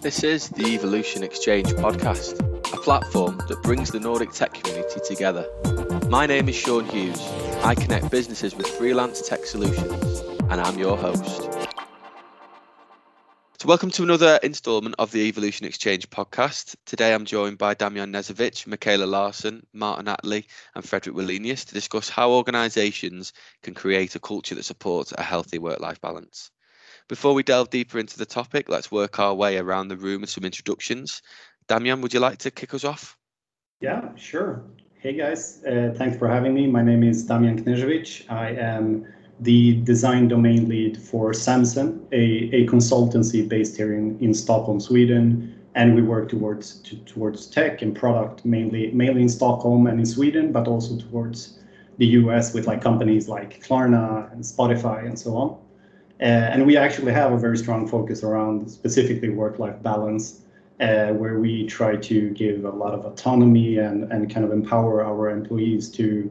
This is the Evolution Exchange podcast, a platform that brings the Nordic tech community together. My name is Sean Hughes. I connect businesses with freelance tech solutions, and I'm your host. So, welcome to another installment of the Evolution Exchange podcast. Today I'm joined by Damian Knežević, Michaela Larson, Martin Atley, and Frederick Wallenius to discuss how organisations can create a culture that supports a healthy work life balance. Before we delve deeper into the topic, let's work our way around the room with some introductions. Damian, would you like to kick us off? Yeah, sure. Hey guys, uh, thanks for having me. My name is Damian Knežević. I am the design domain lead for Samsung, a, a consultancy based here in, in Stockholm, Sweden. And we work towards to, towards tech and product mainly mainly in Stockholm and in Sweden, but also towards the US with like companies like Klarna and Spotify and so on. Uh, and we actually have a very strong focus around specifically work-life balance, uh, where we try to give a lot of autonomy and, and kind of empower our employees to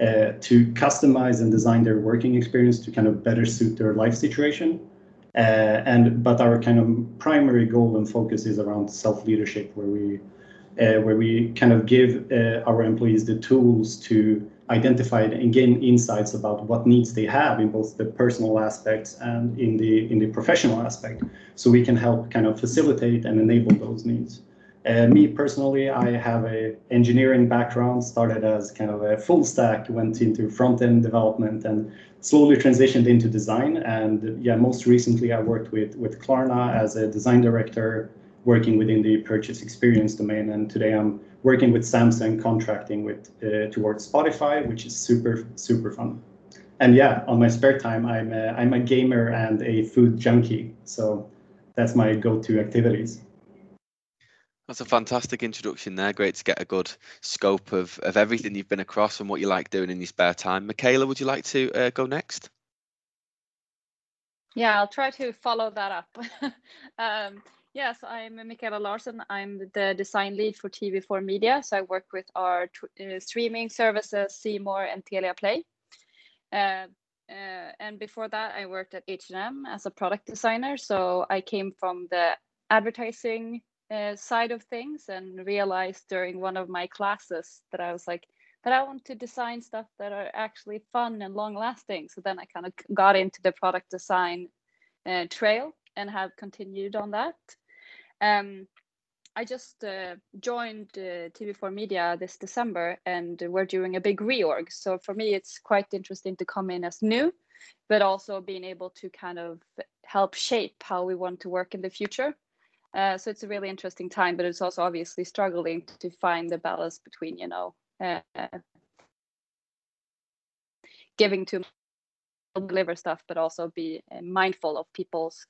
uh, to customize and design their working experience to kind of better suit their life situation. Uh, and but our kind of primary goal and focus is around self leadership, where we uh, where we kind of give uh, our employees the tools to identify and gain insights about what needs they have in both the personal aspects and in the in the professional aspect. So we can help kind of facilitate and enable those needs. Uh, me personally i have a engineering background started as kind of a full stack went into front end development and slowly transitioned into design. And yeah most recently i worked with with klarna as a design director working within the purchase experience domain and today i'm working with Samsung, contracting with uh, towards Spotify, which is super super fun. And yeah, on my spare time, I'm a, I'm a gamer and a food junkie, so that's my go-to activities. That's a fantastic introduction there. Great to get a good scope of, of everything you've been across and what you like doing in your spare time. Michaela, would you like to uh, go next? Yeah, I'll try to follow that up. um, Yes, I'm Michaela Larson. I'm the design lead for TV4 Media. So I work with our uh, streaming services, More and Telia Play. Uh, uh, and before that, I worked at H&M as a product designer. So I came from the advertising uh, side of things and realized during one of my classes that I was like, but I want to design stuff that are actually fun and long lasting. So then I kind of got into the product design uh, trail and have continued on that. Um, I just uh, joined uh, TV4 Media this December, and we're doing a big reorg. So for me, it's quite interesting to come in as new, but also being able to kind of help shape how we want to work in the future. Uh, so it's a really interesting time, but it's also obviously struggling to find the balance between, you know, uh, giving to deliver stuff, but also be uh, mindful of people's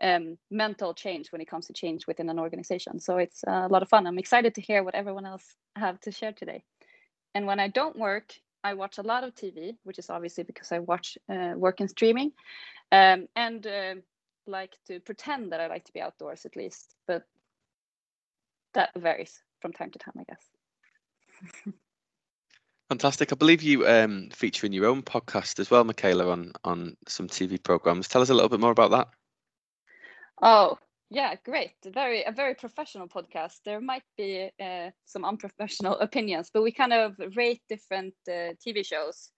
um, mental change when it comes to change within an organization. So it's a lot of fun. I'm excited to hear what everyone else have to share today. And when I don't work, I watch a lot of TV, which is obviously because I watch uh, work in streaming, um, and uh, like to pretend that I like to be outdoors at least. But that varies from time to time, I guess. Fantastic. I believe you um, feature in your own podcast as well, Michaela, on on some TV programs. Tell us a little bit more about that. Oh, yeah, great. Very a very professional podcast. There might be uh, some unprofessional opinions, but we kind of rate different uh, TV shows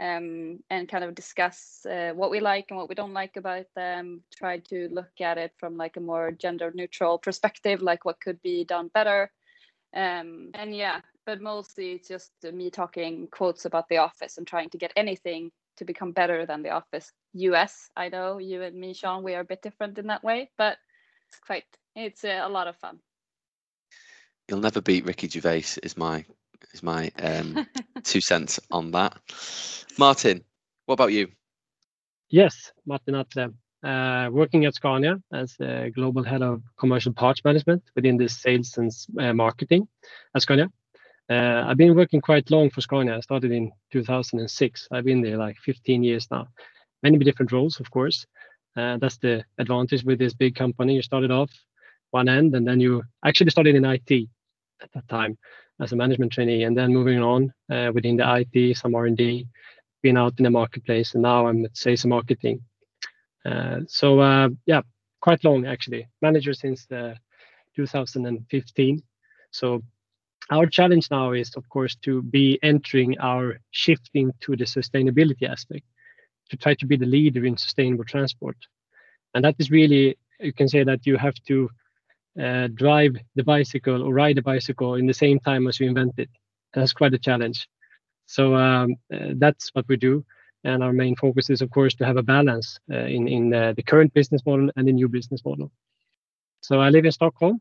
um, and kind of discuss uh, what we like and what we don't like about them. Try to look at it from like a more gender neutral perspective, like what could be done better. Um, and yeah, but mostly it's just me talking quotes about The Office and trying to get anything to become better than The Office US. I know you and me, Sean, we are a bit different in that way, but it's quite, it's a, a lot of fun. You'll never beat Ricky Gervais. Is my is my um, two cents on that. Martin, what about you? Yes, Martin Atle. Uh, working at Scania as a global head of commercial parts management within the sales and uh, marketing at Scania. Uh, I've been working quite long for Scania. I started in 2006. I've been there like 15 years now. Many different roles, of course. Uh, that's the advantage with this big company. You started off one end, and then you actually started in IT at that time as a management trainee, and then moving on uh, within the IT, some R&D, being out in the marketplace, and now I'm at sales and marketing. Uh, so uh, yeah, quite long actually. Manager since 2015. So our challenge now is, of course, to be entering our shifting to the sustainability aspect, to try to be the leader in sustainable transport. And that is really, you can say that you have to uh, drive the bicycle or ride a bicycle in the same time as you invent it. That's quite a challenge. So um, uh, that's what we do. And our main focus is, of course, to have a balance uh, in, in uh, the current business model and the new business model. So I live in Stockholm,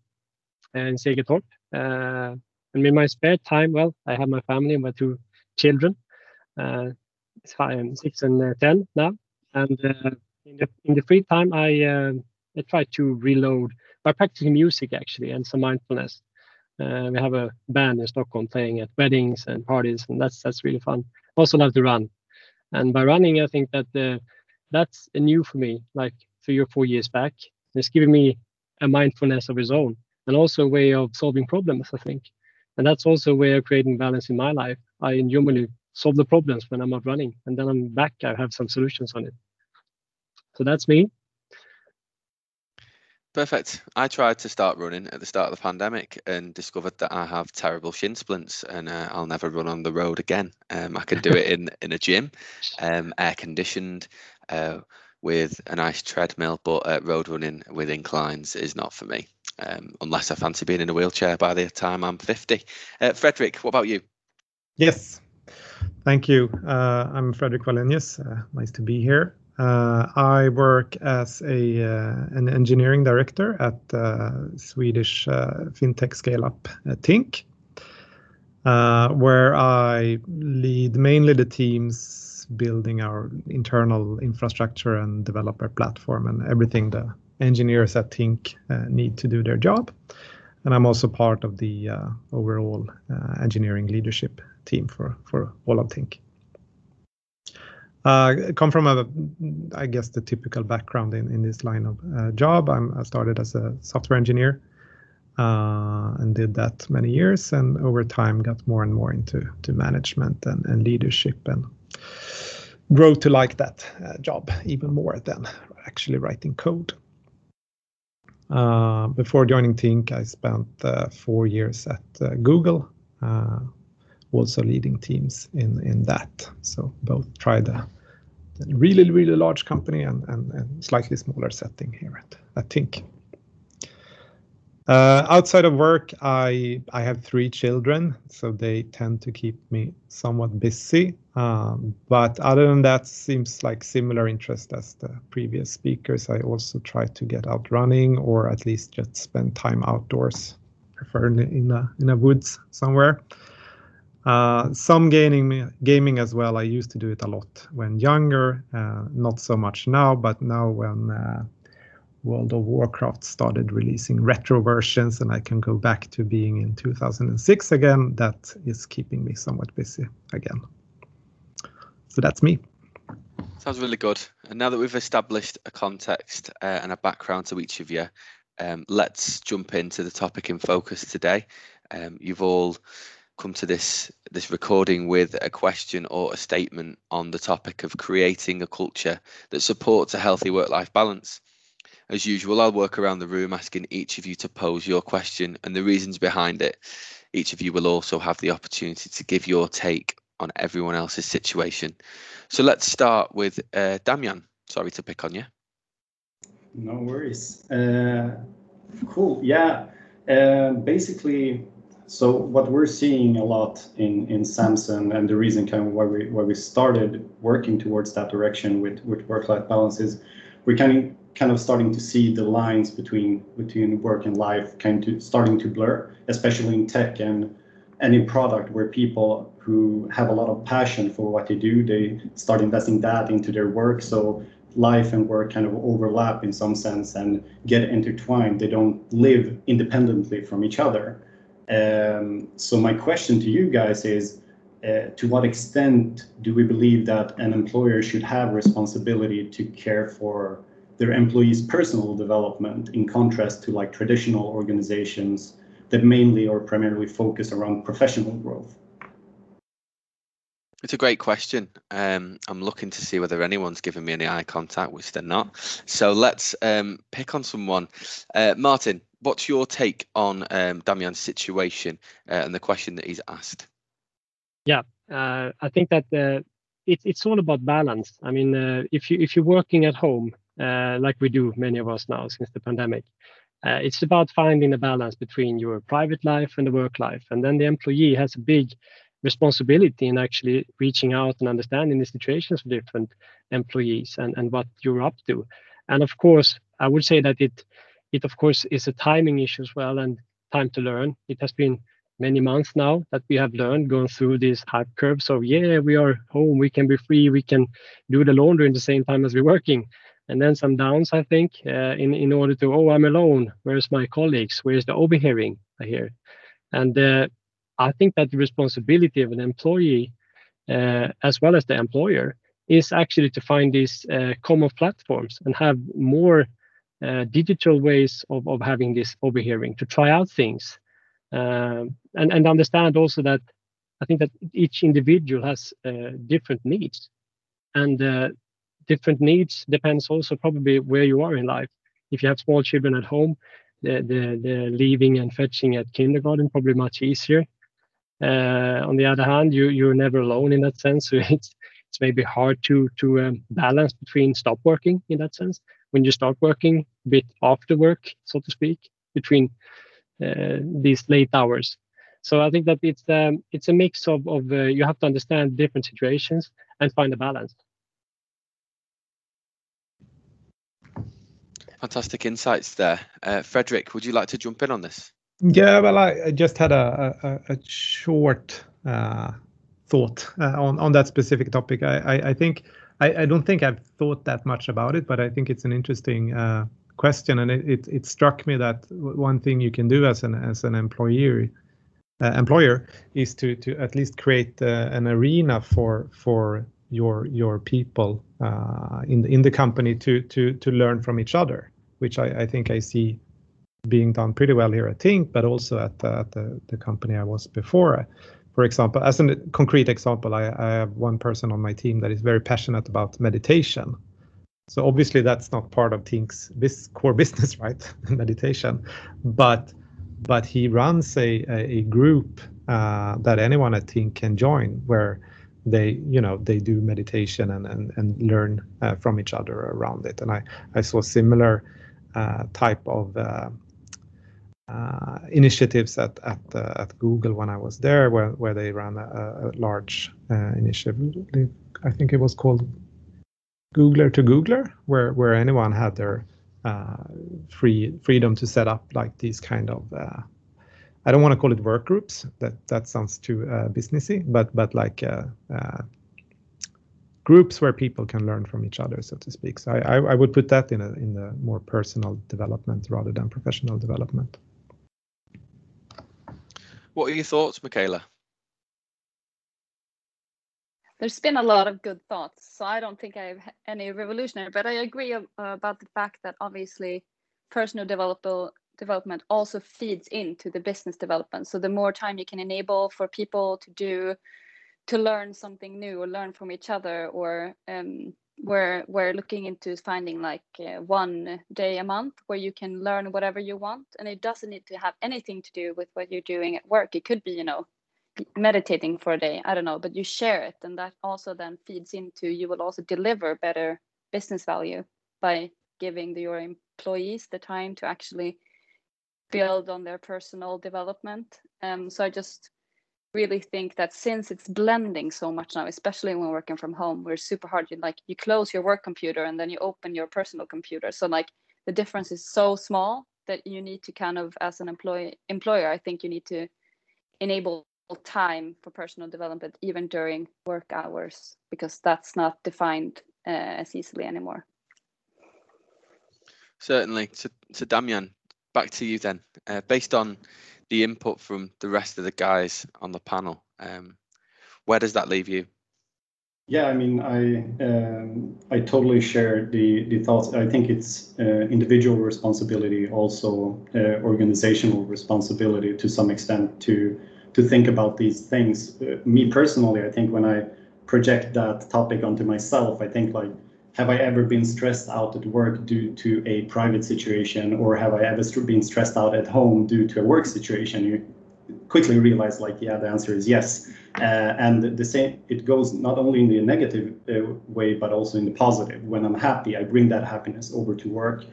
uh, in Segeltorp. Uh, and in my spare time, well, I have my family my two children. it's five, six and 10 now. And in, the, in the free time, I, I try to reload by practicing music, actually, and some mindfulness. Uh, we have a band in Stockholm playing at weddings and parties, and that's that's really fun. Also love to run, and by running, I think that uh, that's new for me, like three or four years back. It's giving me a mindfulness of its own, and also a way of solving problems. I think, and that's also a way of creating balance in my life. I normally solve the problems when I'm not running, and then I'm back. I have some solutions on it. So that's me. Perfect. I tried to start running at the start of the pandemic and discovered that I have terrible shin splints and uh, I'll never run on the road again. Um, I can do it in in a gym, um, air conditioned, uh, with a nice treadmill, but uh, road running with inclines is not for me. Um, unless I fancy being in a wheelchair by the time I'm 50. Uh, Fredrik, what about you? Yes, thank you. Uh, I'm Frederick Wallenius. Uh, nice to be here. Uh, I work as a uh, an engineering director at Swedish fintech scale-up Tink, where I lead mainly the teams building our internal infrastructure and developer platform and everything the engineers at Tink need to do their job. And I'm also part of the overall engineering leadership team for for all of Tink. Uh, come from a, I guess, the typical background in, in this line of uh, job. I'm, I started as a software engineer uh, and did that many years, and over time got more and more into to management and, and leadership, and grow to like that uh, job even more than actually writing code. Uh, before joining Tink, I spent uh, four years at Google also leading teams in in that. So both tried a really, really large company and, and, and slightly smaller setting here at, at Tink. Uh, outside of work, I I have three children, so they tend to keep me somewhat busy. Um, but other than that, seems like similar interest as the previous speakers. I also try to get out running, or at least just spend time outdoors, preferably in a in a woods somewhere. Uh, some gaming gaming as well. I used to do it a lot when younger, uh, not so much now, but now when uh, World of Warcraft started releasing retro versions and I can go back to being in 2006 again, that is keeping me somewhat busy again. So that's me. Sounds really good. And now that we've established a context uh, and a background to each of you, um, let's jump into the topic in focus today. Um, you've all come to this this recording with a question or a statement on the topic of creating a culture that supports a healthy work-life balance. As usual, I'll work around the room asking each of you to pose your question and the reasons behind it. Each of you will also have the opportunity to give your take on everyone else's situation. So let's start with uh, Damian. Sorry to pick on you. No worries. Uh, cool. Yeah. Uh, basically, so what we're seeing a lot in, in Samsung and the reason kind of why we why we started working towards that direction with, with work-life balance is we're kind of kind of starting to see the lines between between work and life kind of starting to blur, especially in tech and any product where people who have a lot of passion for what they do, they start investing that into their work. So life and work kind of overlap in some sense and get intertwined. They don't live independently from each other. Um, so my question to you guys is, uh, to what extent do we believe that an employer should have responsibility to care for their employees' personal development in contrast to like traditional organizations that mainly or primarily focus around professional growth? It's a great question. Um, I'm looking to see whether anyone's given me any eye contact, which they're not. So let's um, pick on someone. Uh, Martin, what's your take on um, Damian's situation uh, and the question that he's asked? Yeah, uh, I think that uh, it, it's all about balance. I mean, uh, if you if you're working at home, uh, like we do, many of us now since the pandemic, Uh, it's about finding a balance between your private life and the work life, and then the employee has a big responsibility in actually reaching out and understanding the situations of different employees and, and what you're up to. And of course, I would say that it it of course is a timing issue as well and time to learn. It has been many months now that we have learned going through this hype curve. So yeah, we are home, we can be free, we can do the laundry in the same time as we're working. And then some downs, I think, uh, in in order to oh, I'm alone. Where's my colleagues? Where's the overhearing? I hear, and uh, I think that the responsibility of an employee, uh, as well as the employer, is actually to find these uh, common platforms and have more uh, digital ways of, of having this overhearing to try out things um, and, and understand also that I think that each individual has uh, different needs and different needs depends also probably where you are in life. If you have small children at home, the, the, the leaving and fetching at kindergarten probably much easier uh, on the other hand, you you're never alone in that sense. So it's it's maybe hard to to um, balance between stop working in that sense when you start working a bit after work, so to speak, between uh, these late hours. So I think that it's um, it's a mix of of uh, you have to understand different situations and find a balance. Fantastic insights there, uh, Fredrik. Would you like to jump in on this? Yeah, well, I, I just had a, a, a short uh, thought uh, on on that specific topic. I I, I think I, I, don't think I've thought that much about it, but I think it's an interesting uh, question, and it, it, it struck me that one thing you can do as an as an employer uh, employer is to to at least create uh, an arena for for your your people uh, in in the company to to to learn from each other, which I, I think I see being done pretty well here at Tink, but also at, the, at the, the company I was before. For example, as a concrete example, I, I have one person on my team that is very passionate about meditation. So obviously that's not part of Tink's this core business, right? meditation, but but he runs a a, group uh, that anyone at Tink can join, where they you know they do meditation and and, and learn uh, from each other around it. And I I saw similar uh, type of uh, uh, initiatives at at, uh, at Google when I was there, where where they ran a, a large uh, initiative. I think it was called Googler to Googler, where where anyone had their free freedom to set up like these kind of. Uh, I don't want to call it work groups. That that sounds too uh, businessy, but but like groups where people can learn from each other, so to speak. So I, I, I, would put that in a in the more personal development rather than professional development. What are your thoughts, Michaela? There's been a lot of good thoughts, so I don't think I have any revolutionary, but I agree uh, about the fact that obviously personal development also feeds into the business development. So the more time you can enable for people to do, to learn something new or learn from each other or um, we're we're looking into finding like uh, one day a month where you can learn whatever you want. And it doesn't need to have anything to do with what you're doing at work. It could be you know meditating for a day. I don't know but you share it. And that also then feeds into you will also deliver better business value by giving the, your employees the time to actually build on their personal development um, so i just really think that since it's blending so much now, especially when working from home, we're super hard. You like you close your work computer and then you open your personal computer. So like the difference is so small that you need to kind of as an employee employer, I think you need to enable time for personal development even during work hours because that's not defined uh, as easily anymore. Certainly. So, so Damian, back to you then. Uh, based on the input from the rest of the guys on the panel. Um, where does that leave you? Yeah, I mean, I um, I totally share the the thoughts. I think it's uh, individual responsibility, also uh, organizational responsibility to some extent to to think about these things. Uh, me personally, I think when I project that topic onto myself, I think like, have I ever been stressed out at work due to a private situation, or have I ever been stressed out at home due to a work situation? You quickly realize like, yeah, the answer is yes. Uh, and the same, it goes not only in the negative uh, way, but also in the positive. When I'm happy, I bring that happiness over to work.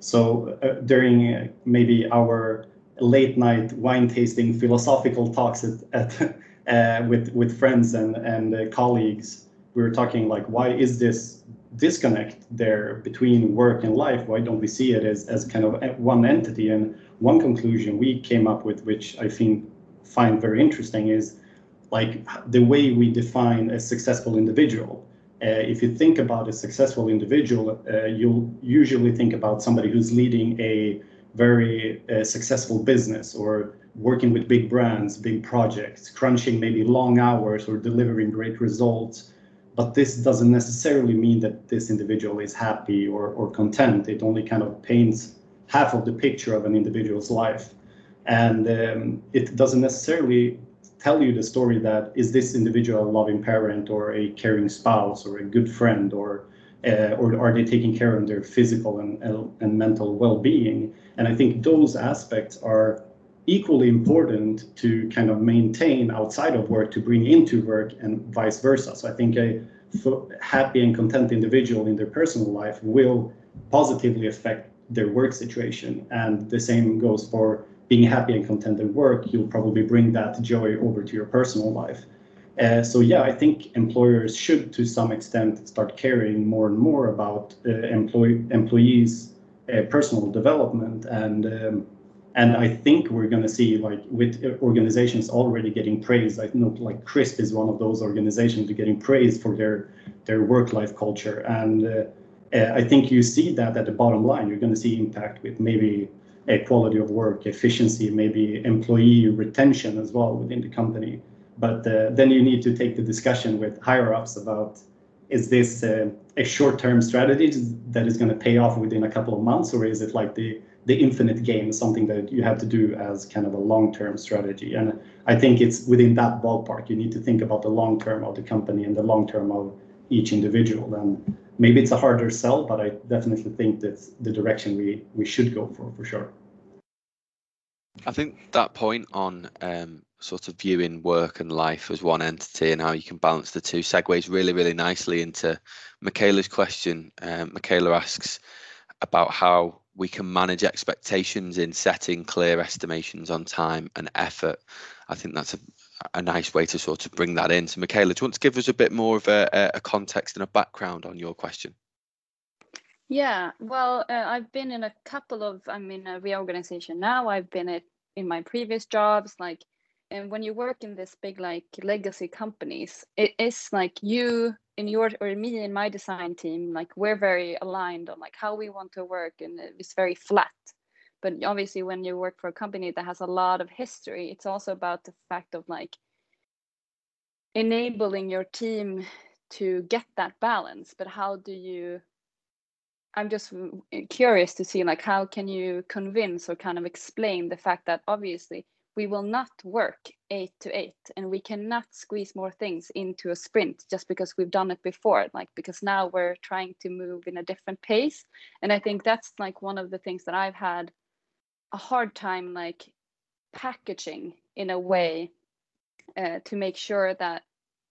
So uh, during uh, maybe our late night wine tasting philosophical talks at, at uh, with with friends and and uh, colleagues, we were talking like, why is this disconnect there between work and life? Why don't we see it as as kind of one entity? And one conclusion we came up with, which I think find very interesting, is like the way we define a successful individual. Uh, if you think about a successful individual, uh, you'll usually think about somebody who's leading a very uh, successful business or working with big brands, big projects, crunching maybe long hours or delivering great results. But this doesn't necessarily mean that this individual is happy or, or content. It only kind of paints half of the picture of an individual's life. And um, it doesn't necessarily tell you the story that is this individual a loving parent or a caring spouse or a good friend or uh, or are they taking care of their physical and, and mental well-being and i think those aspects are equally important to kind of maintain outside of work to bring into work and vice versa. So i think a happy and content individual in their personal life will positively affect their work situation. And the same goes for being happy and content at work. You'll probably bring that joy over to your personal life. Uh, so yeah, I think employers should, to some extent, start caring more and more about uh, employee employees' uh, personal development, and um, and I think we're going to see like with organizations already getting praised. I know like CRISP is one of those organizations getting praised for their their work-life culture, and uh, uh, I think you see that at the bottom line. You're going to see impact with maybe a quality of work, efficiency, maybe employee retention as well within the company. But uh, then you need to take the discussion with higher ups about is this uh, a short-term strategy that is going to pay off within a couple of months, or is it like the the infinite game, is something that you have to do as kind of a long-term strategy? And I think it's within that ballpark. You need to think about the long term of the company and the long term of each individual. And maybe it's a harder sell, but I definitely think that's the direction we we should go for for sure. I think that point on um, sort of viewing work and life as one entity and how you can balance the two segues really, really nicely into Michaela's question. Um, Michaela asks about how we can manage expectations in setting clear estimations on time and effort. I think that's a, a nice way to sort of bring that in. So, Michaela, do you want to give us a bit more of a, a context and a background on your question? Yeah, well, uh, I've been in a couple of, I'm in a reorganization now. I've been at, in my previous jobs, like and when you work in this big like legacy companies it is like you in your or me in my design team like we're very aligned on like how we want to work and it's very flat. But obviously when you work for a company that has a lot of history it's also about the fact of like enabling your team to get that balance. But how do you i'm just curious to see like how can you convince or kind of explain the fact that obviously we will not work eight to eight and we cannot squeeze more things into a sprint just because we've done it before like because now we're trying to move in a different pace. And i think that's like one of the things that i've had a hard time like packaging in a way uh, to make sure that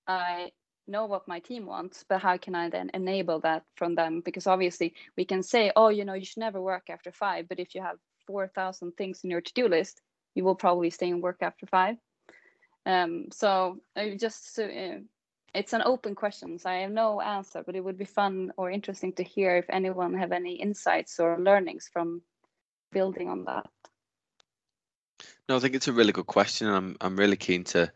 i know what my team wants but how can i then enable that from them? Because obviously we can say oh you know you should never work after five but if you have 4000 things in your to-do list you will probably stay in work after five. Um, so I just uh, it's an open question, so I have no answer, but it would be fun or interesting to hear if anyone have any insights or learnings from building on that. No, I think it's a really good question, and I'm I'm really keen to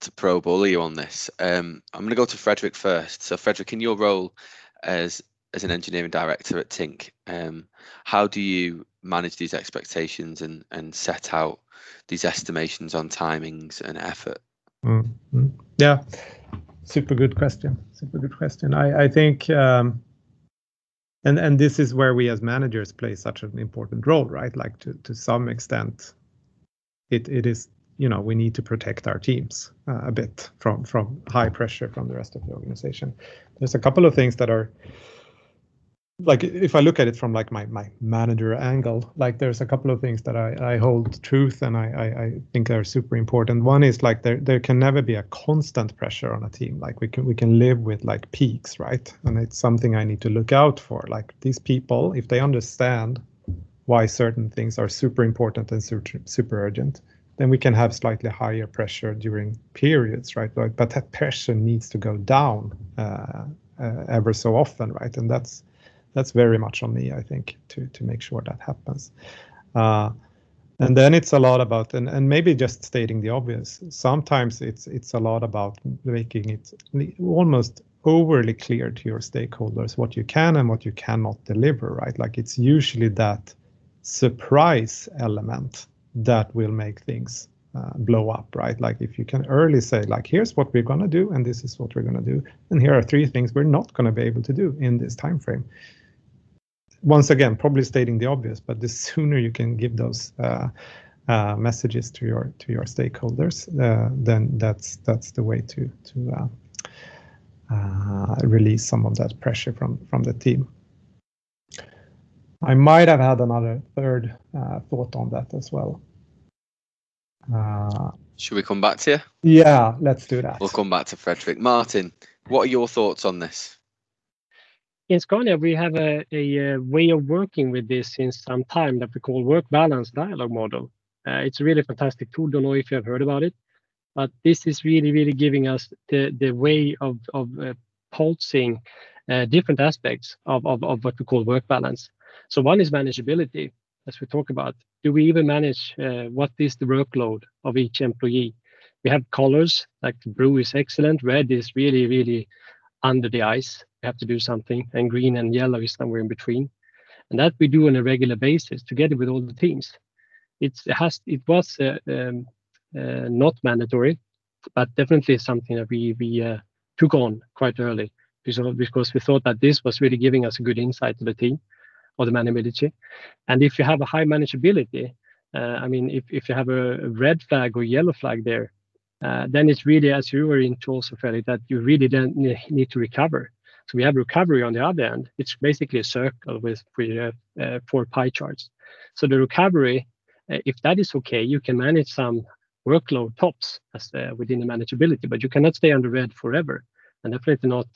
to probe all of you on this. Um, I'm going to go to Frederick first. So, Frederick, in your role as as an engineering director at Tink, um, how do you manage these expectations and and set out these estimations on timings and effort? Mm-hmm. Yeah, super good question. Super good question. I, I think, um, and and this is where we as managers play such an important role, right? Like to to some extent, it it is you know we need to protect our teams uh, a bit from from high pressure from the rest of the organization. There's a couple of things that are like if I look at it from like my my manager angle, like there's a couple of things that I, I hold truth and I, I, I think are super important. One is like there there can never be a constant pressure on a team. Like we can we can live with like peaks, right? And it's something I need to look out for. Like these people, if they understand why certain things are super important and super, super urgent, then we can have slightly higher pressure during periods, right? But, that pressure needs to go down uh, uh, ever so often, right? And that's that's very much on me, I think, to to make sure that happens. Uh, and then it's a lot about and, and maybe just stating the obvious. Sometimes it's it's a lot about making it almost overly clear to your stakeholders what you can and what you cannot deliver, right? Like it's usually that surprise element that will make things uh, blow up, right? Like if you can early say, like, here's what we're gonna do, and this is what we're gonna do, and here are three things we're not gonna be able to do in this time frame once again, probably stating the obvious, but the sooner you can give those uh, uh, messages to your to your stakeholders, uh, then that's that's the way to to uh, release some of that pressure from from the team. I might have had another third thought on that as well. Should we come back to you? Yeah, let's do that. We'll come back to Frederick. Martin, what are your thoughts on this? in Scania, we have a, a, a, way of working with this since some time that we call work balance dialogue model. Uh, it's a really fantastic tool. Don't know if you have heard about it, but this is really, really giving us the, the way of, of uh, pulsing uh, different aspects of, of, of what we call work balance. So one is manageability, as we talk about. Do we even manage uh, what is the workload of each employee? We have colors like blue is excellent, red is really, really under the ice We have to do something, and green and yellow is somewhere in between. And that we do on a regular basis together with all the teams. It's, it has it was uh, um, uh, not mandatory, but definitely something that we we uh, took on quite early because because we thought that this was really giving us a good insight to the team or the manageability. And if you have a high manageability, uh, I mean, if if you have a red flag or yellow flag there, uh, then it's really, as you were into also, Fredrik, that you really then need to recover. So we have recovery on the other end. It's basically a circle with uh, uh, four pie charts. So the recovery, uh, if that is okay, you can manage some workload tops as uh, within the manageability, but you cannot stay on the red forever, and definitely not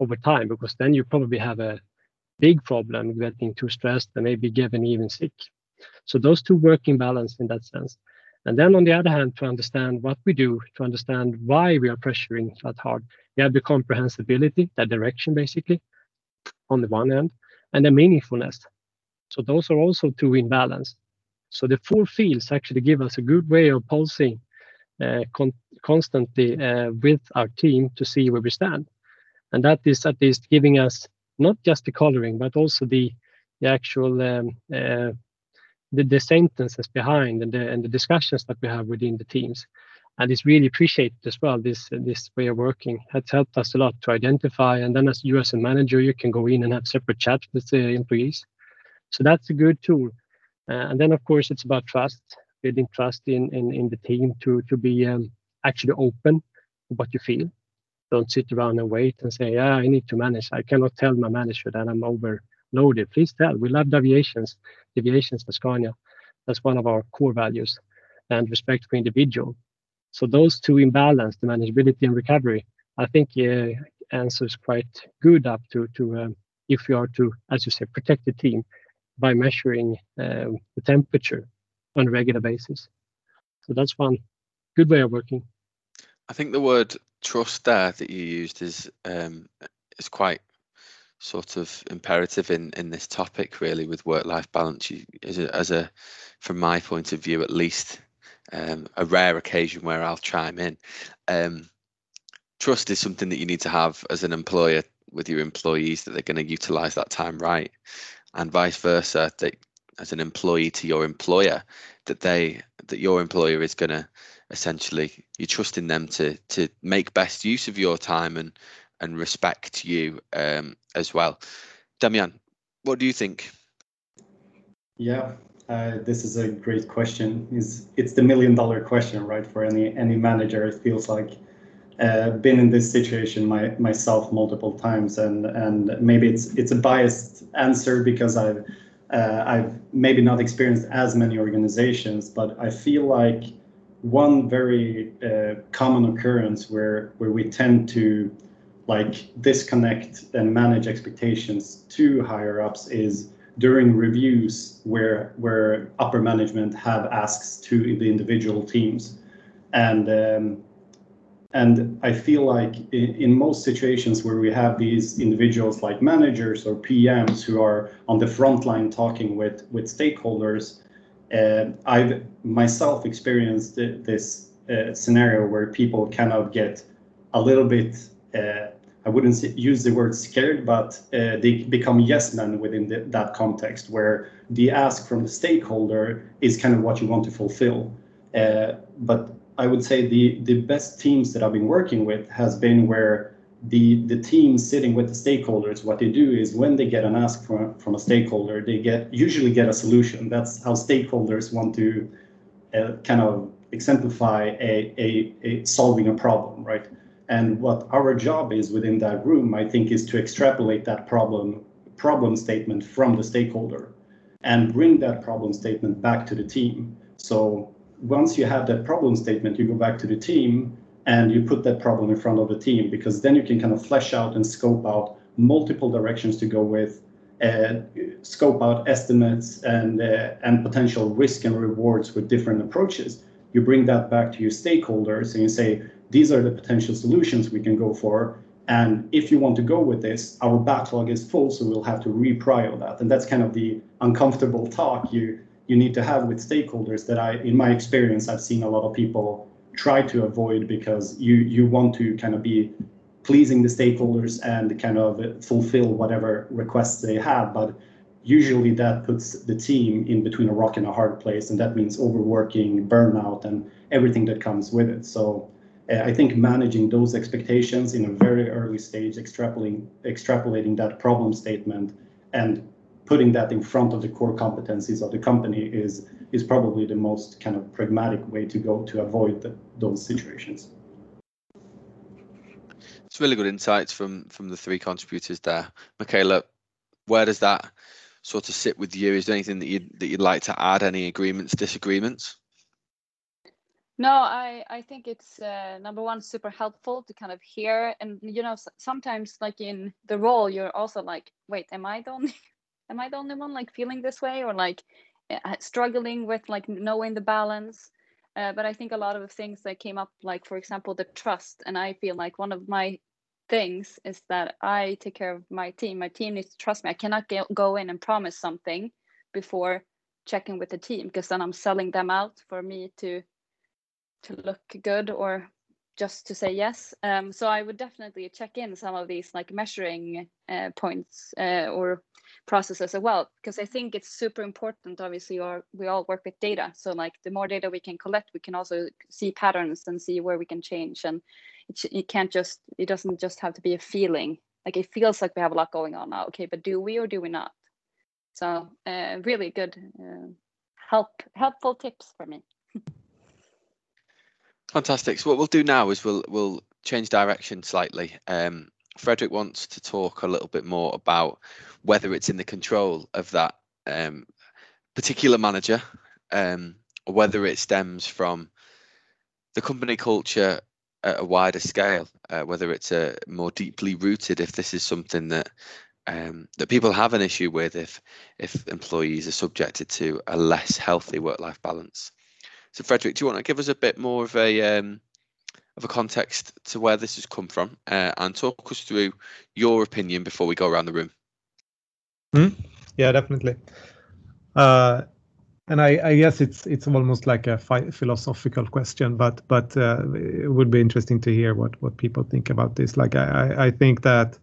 over time, because then you probably have a big problem getting too stressed and maybe getting even sick. So those two work in balance in that sense. And then on the other hand, to understand what we do, to understand why we are pressuring that hard, we have the comprehensibility, that direction basically, on the one hand, and the meaningfulness. So those are also two in balance. So the four fields actually give us a good way of pulsing uh, con constantly uh, with our team to see where we stand. And that is at least giving us not just the coloring, but also the, the actual um, uh, the, the sentences behind and the, and the discussions that we have within the teams. And it's really appreciated as well, this, this way of working. has helped us a lot to identify. And then as you as a manager, you can go in and have separate chats with the employees. So that's a good tool. Uh, and then, of course, it's about trust, building trust in, in, in the team to, to be um, actually open what you feel. Don't sit around and wait and say, yeah, I need to manage. I cannot tell my manager that I'm overloaded. please tell. We love deviations, deviations for Scania. That's one of our core values and respect for individual. So those two imbalance, the manageability and recovery, I think uh, answers quite good up to, to um, if you are to, as you say, protect the team by measuring um, the temperature on a regular basis. So that's one good way of working. I think the word trust there that you used is um, is quite sort of imperative in in this topic really with work life balance. You, as a, as a from my point of view at least um, a rare occasion where I'll chime in. Um, trust is something that you need to have as an employer with your employees that they're going to utilize that time right. And vice versa that as an employee to your employer that they that your employer is going to essentially you're trusting them to to make best use of your time and and respect you um, as well. Damian, what do you think? Yeah, Uh, this is a great question. is it's the million dollar question, right? For any any manager, it feels like uh, been in this situation my, myself multiple times, and and maybe it's it's a biased answer because I've uh, I've maybe not experienced as many organizations, but I feel like one very uh, common occurrence where where we tend to like disconnect and manage expectations to higher ups is during reviews where where upper management have asks to the individual teams. And um, and I feel like in, in, most situations where we have these individuals like managers or PMs who are on the front line talking with with stakeholders, I've myself experienced this uh, scenario where people cannot get a little bit uh, I wouldn't use the word scared, but uh, they become yes men within the, that context where the ask from the stakeholder is kind of what you want to fulfill. Uh, but I would say the the best teams that I've been working with has been where the the team sitting with the stakeholders, what they do is when they get an ask from from a stakeholder, they get usually get a solution. That's how stakeholders want to uh, kind of exemplify a, a, a solving a problem, right? And what our job is within that room, I think, is to extrapolate that problem problem statement from the stakeholder and bring that problem statement back to the team. So once you have that problem statement, you go back to the team and you put that problem in front of the team because then you can kind of flesh out and scope out multiple directions to go with, uh, scope out estimates and uh, and potential risk and rewards with different approaches. You bring that back to your stakeholders and you say, these are the potential solutions we can go for. And if you want to go with this, our backlog is full, so we'll have to reprio that. And that's kind of the uncomfortable talk you you need to have with stakeholders that I, in my experience, I've seen a lot of people try to avoid because you you want to kind of be pleasing the stakeholders and kind of fulfill whatever requests they have. But usually that puts the team in between a rock and a hard place, and that means overworking, burnout, and everything that comes with it. So uh, I think managing those expectations in a very early stage, extrapolating, extrapolating that problem statement and putting that in front of the core competencies of the company is is probably the most kind of pragmatic way to go to avoid the, those situations. It's really good insights from from the three contributors there. Michaela, where does that sort of sit with you? Is there anything that you that you'd like to add? Any agreements, disagreements? No, I I think it's uh, number one super helpful to kind of hear, and you know sometimes like in the role you're also like, wait, am I the only am I the only one like feeling this way or like struggling with like knowing the balance? Uh, but I think a lot of things that came up, like for example the trust, and I feel like one of my things is that I take care of my team. My team needs to trust me. I cannot get, go in and promise something before checking with the team because then I'm selling them out for me to to look good or just to say yes. Um, so I would definitely check in some of these like measuring uh, points uh, or processes as well, because I think it's super important. Obviously, or we all work with data, so like the more data we can collect, we can also see patterns and see where we can change. And it, it can't just it doesn't just have to be a feeling. Like it feels like we have a lot going on now. Okay, but do we or do we not? So uh, really good uh, help helpful tips for me. Fantastic. So what we'll do now is we'll we'll change direction slightly. Um, Fredrik wants to talk a little bit more about whether it's in the control of that um, particular manager, um, or whether it stems from the company culture at a wider scale, uh, whether it's a uh, more deeply rooted, if this is something that um, that people have an issue with, if if employees are subjected to a less healthy work-life balance. So, Frederick, do you want to give us a bit more of a um, of a context to where this has come from, uh, and talk us through your opinion before we go around the room? Mm, yeah, definitely. Uh, and I, I, guess it's it's almost like a philosophical question, but but uh, it would be interesting to hear what what people think about this. Like I, I think that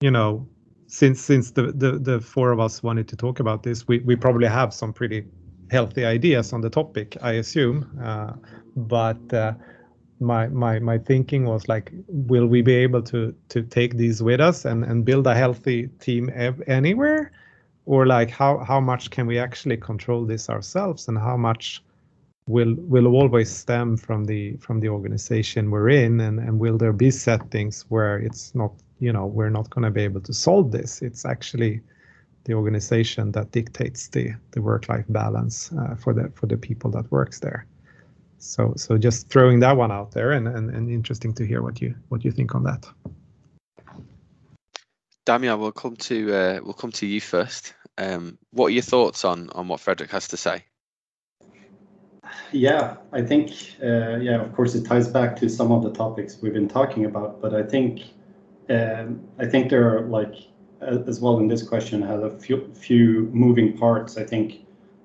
you know since since the, the the four of us wanted to talk about this, we we probably have some pretty healthy ideas on the topic, I assume. Uh, but uh, my my my thinking was like, will we be able to to take these with us and and build a healthy team anywhere, or like how how much can we actually control this ourselves? And how much will will always stem from the from the organization we're in? And and will there be settings where it's not you know we're not going to be able to solve this? It's actually the organization that dictates the the work life balance uh, for the for the people that works there so so just throwing that one out there and, and and interesting to hear what you what you think on that Damian, we'll come to uh, we'll come to you first. Um, what are your thoughts on on what Frederick has to say? Yeah, I think uh, yeah, of course, it ties back to some of the topics we've been talking about, but I think um, I think there are like as well in this question has a few few moving parts. I think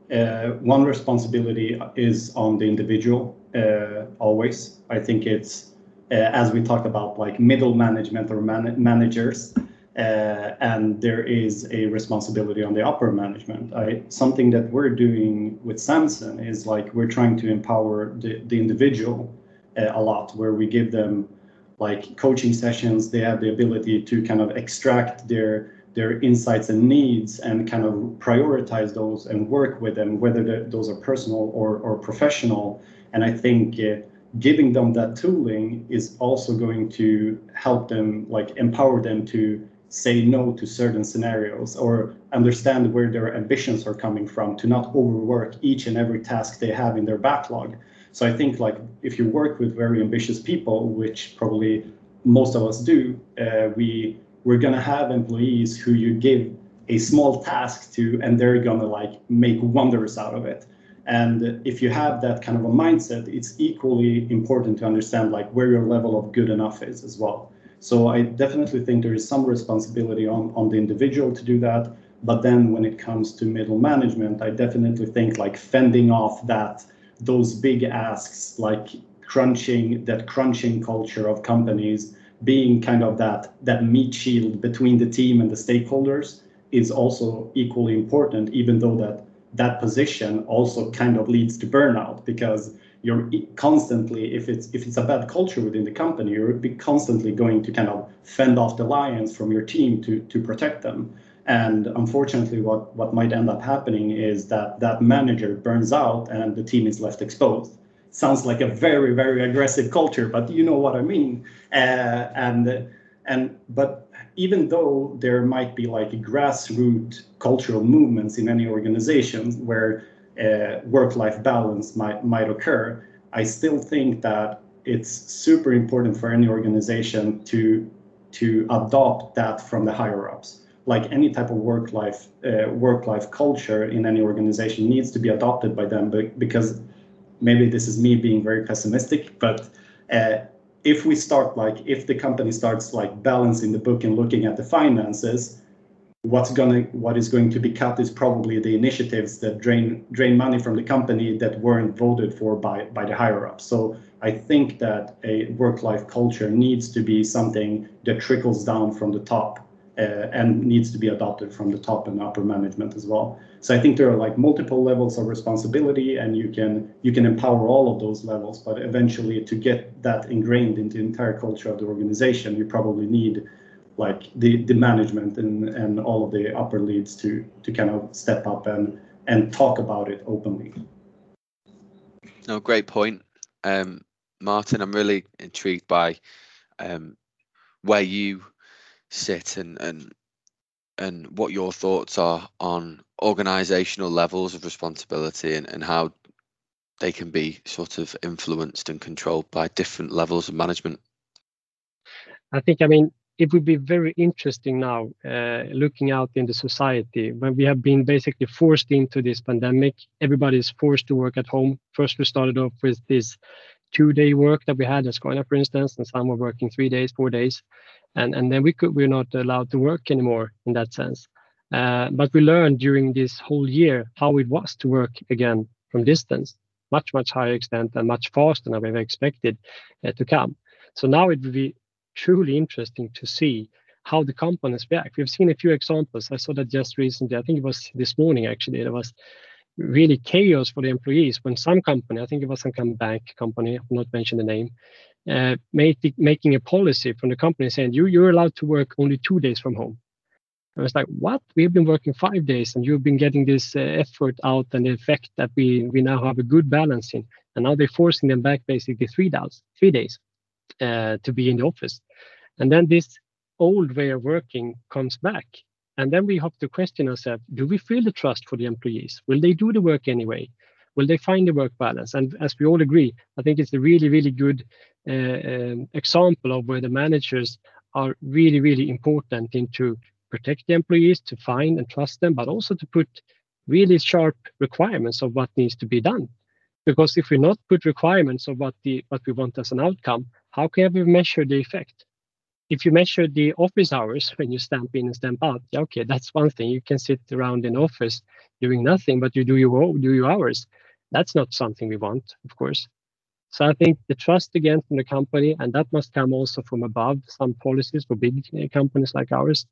one responsibility is on the individual uh, always. I think it's uh, as we talk about like middle management or man- managers. Uh, and there is a responsibility on the upper management. I, something that we're doing with Samson is like we're trying to empower the, the individual uh, a lot, where we give them like coaching sessions. They have the ability to kind of extract their their insights and needs and kind of prioritize those and work with them, whether those are personal or, or professional. And I think uh, giving them that tooling is also going to help them, like empower them to say no to certain scenarios or understand where their ambitions are coming from to not overwork each and every task they have in their backlog. So I think like if you work with very ambitious people, which probably most of us do, uh, we we're gonna have employees who you give a small task to and they're gonna like make wonders out of it. And if you have that kind of a mindset, it's equally important to understand like where your level of good enough is as well. So I definitely think there is some responsibility on, on the individual to do that. But then when it comes to middle management, I definitely think like fending off that those big asks like crunching that crunching culture of companies being kind of that that meat shield between the team and the stakeholders is also equally important even though that that position also kind of leads to burnout because you're constantly if it's if it's a bad culture within the company you're constantly going to kind of fend off the lions from your team to to protect them. And unfortunately what what might end up happening is that that manager burns out and the team is left exposed sounds like a very very aggressive culture but you know what i mean uh, and and but even though there might be like grassroots cultural movements in any organization where uh, work-life balance might might occur, I still think that it's super important for any organization to to adopt that from the higher ups. Like any type of work-life uh, work-life culture in any organization needs to be adopted by them, because maybe this is me being very pessimistic, but uh, if we start like if the company starts like balancing the book and looking at the finances what's gonna what is going to be cut is probably the initiatives that drain drain money from the company that weren't voted for by by the higher ups. So I think that a work-life culture needs to be something that trickles down from the top uh, and needs to be adopted from the top and upper management as well. So I think there are like multiple levels of responsibility, and you can you can empower all of those levels. But eventually, to get that ingrained into the entire culture of the organization, you probably need like the the management and and all of the upper leads to to kind of step up and and talk about it openly. No, great point, um, Martin. I'm really intrigued by um, where you sit and and and what your thoughts are on organizational levels of responsibility and, and how they can be sort of influenced and controlled by different levels of management. I think, I mean, it would be very interesting now uh, looking out in the society when we have been basically forced into this pandemic. Everybody is forced to work at home. First, we started off with this two-day work that we had at Scania, for instance, and some were working three days, four days, and and then we could we're not allowed to work anymore in that sense. Uh, but we learned during this whole year how it was to work again from distance, much much higher extent and much faster than we ever expected uh, to come. So now it will be truly interesting to see how the companies react. We've seen a few examples. I saw that just recently. I think it was this morning actually. There was really chaos for the employees when some company, I think it was some kind of bank company, I'll not mention the name, uh, made, making a policy from the company saying you you're allowed to work only two days from home. I was like, what? We've been working five days and you've been getting this uh, effort out and the effect that we we now have a good balance in. And now they're forcing them back basically three days, three days uh, to be in the office. And then this old way of working comes back. And then we have to question ourselves, do we feel the trust for the employees? Will they do the work anyway? Will they find the work balance? And as we all agree, I think it's a really, really good uh, um, example of where the managers are really, really important into protect the employees, to find and trust them, but also to put really sharp requirements of what needs to be done. Because if we not put requirements of what the what we want as an outcome, how can we measure the effect? If you measure the office hours when you stamp in and stamp out, yeah, okay, that's one thing. You can sit around in office doing nothing, but you do your do your hours. That's not something we want, of course. So I think the trust again from the company, and that must come also from above some policies for big companies like ours,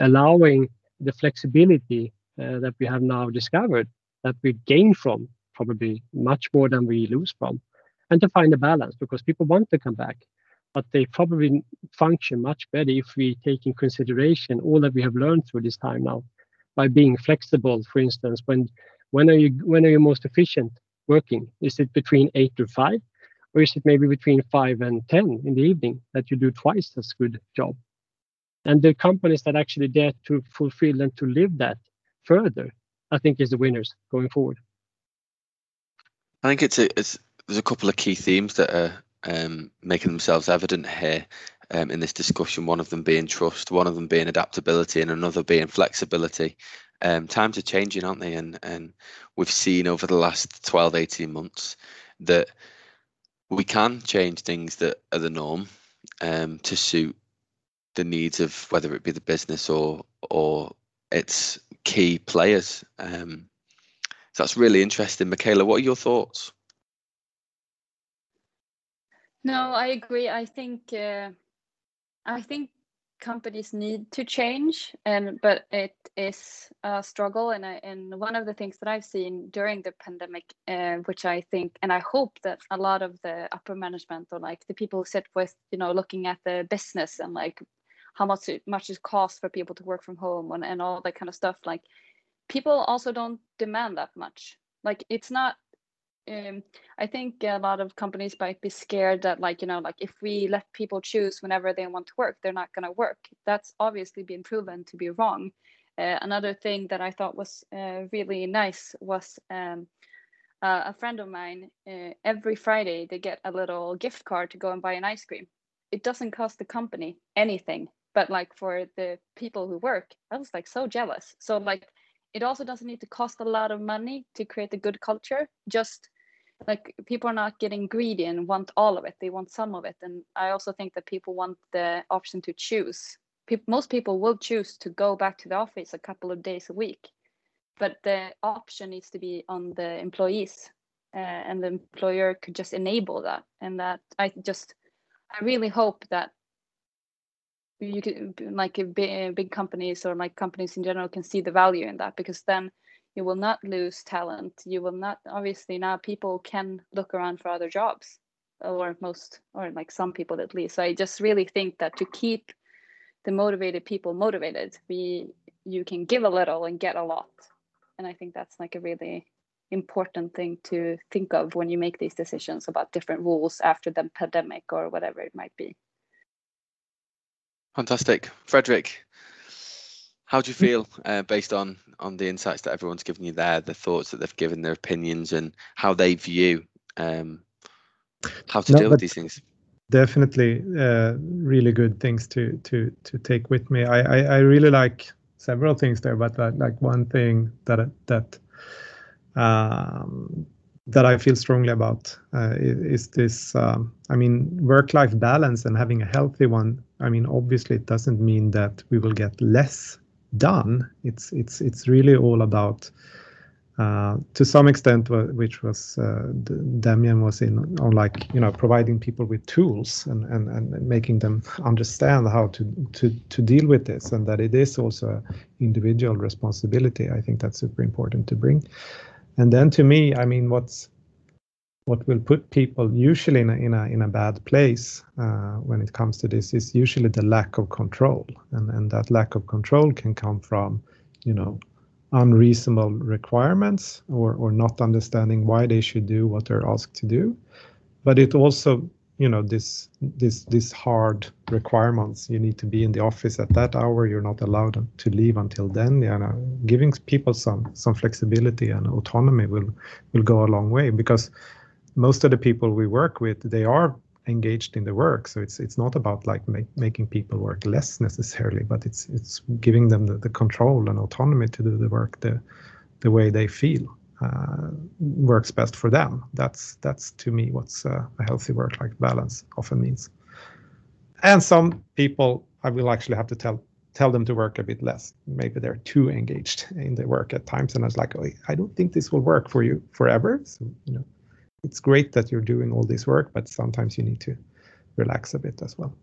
allowing the flexibility uh, that we have now discovered that we gain from probably much more than we lose from and to find a balance because people want to come back but they probably function much better if we take in consideration all that we have learned through this time now by being flexible for instance when when are you when are you most efficient working is it between 8 to 5 or is it maybe between 5 and 10 in the evening that you do twice as good job and the companies that actually dare to fulfill and to live that further, I think is the winners going forward. I think it's a, it's there's a couple of key themes that are um, making themselves evident here um, in this discussion. One of them being trust, one of them being adaptability, and another being flexibility. Um, times are changing, aren't they? And and we've seen over the last 12, 18 months that we can change things that are the norm um, to suit the needs of whether it be the business or or its key players. Um, so that's really interesting. Michaela, what are your thoughts? No, I agree. I think uh, I think companies need to change, and but it is a struggle. And I, and one of the things that I've seen during the pandemic, uh, which I think, and I hope that a lot of the upper management or like the people who sit with, you know, looking at the business and like how much it much it costs for people to work from home and, and all that kind of stuff like people also don't demand that much like it's not um, I think a lot of companies might be scared that, like, you know, like if we let people choose whenever they want to work, they're not going to work. That's obviously been proven to be wrong. Uh, another thing that I thought was uh, really nice was um, uh, a friend of mine. Uh, every Friday, they get a little gift card to go and buy an ice cream. It doesn't cost the company anything but like for the people who work i was like so jealous so like it also doesn't need to cost a lot of money to create a good culture just like people are not getting greedy and want all of it. They want some of it. And i also think that people want the option to choose. Most people will choose to go back to the office a couple of days a week but the option needs to be on the employees uh, and the employer could just enable that. And that i just i really hope that you can like big, big companies or like companies in general can see the value in that because then you will not lose talent. You will not obviously now people can look around for other jobs or most or like some people at least. So i just really think that to keep the motivated people motivated we you can give a little and get a lot. And i think that's like a really important thing to think of when you make these decisions about different rules after the pandemic or whatever it might be. Fantastic, Fredrik. How do you feel uh, based on on the insights that everyone's given you there, the thoughts that they've given, their opinions, and how they view um, how to no, deal with these things? Definitely, uh, really good things to to to take with me. I, I, I really like several things there, but like, like one thing that that um, that I feel strongly about uh, is, this. Um, I mean, work-life balance and having a healthy one. I mean, obviously, it doesn't mean that we will get less done. It's it's it's really all about, uh, to some extent, which was uh, Damian was in on like you know providing people with tools and, and and making them understand how to to to deal with this, and that it is also individual responsibility. I think that's super important to bring. And then to me, I mean, what's what will put people usually in a in a in a bad place uh, when it comes to this is usually the lack of control, and and that lack of control can come from, you know, unreasonable requirements or or not understanding why they should do what they're asked to do, but it also you know this this this hard requirements you need to be in the office at that hour you're not allowed to leave until then. You know giving people some some flexibility and autonomy will will go a long way because most of the people we work with they are engaged in the work. So it's it's not about like make, making people work less necessarily but it's it's giving them the, the control and autonomy to do the work the the way they feel uh, works best for them. That's that's to me what's uh, a healthy work life balance often means. And some people i will actually have to tell tell them to work a bit less. Maybe they're too engaged in the work at times and i was like oh, i don't think this will work for you forever. So you know it's great that you're doing all this work, but sometimes you need to relax a bit as well.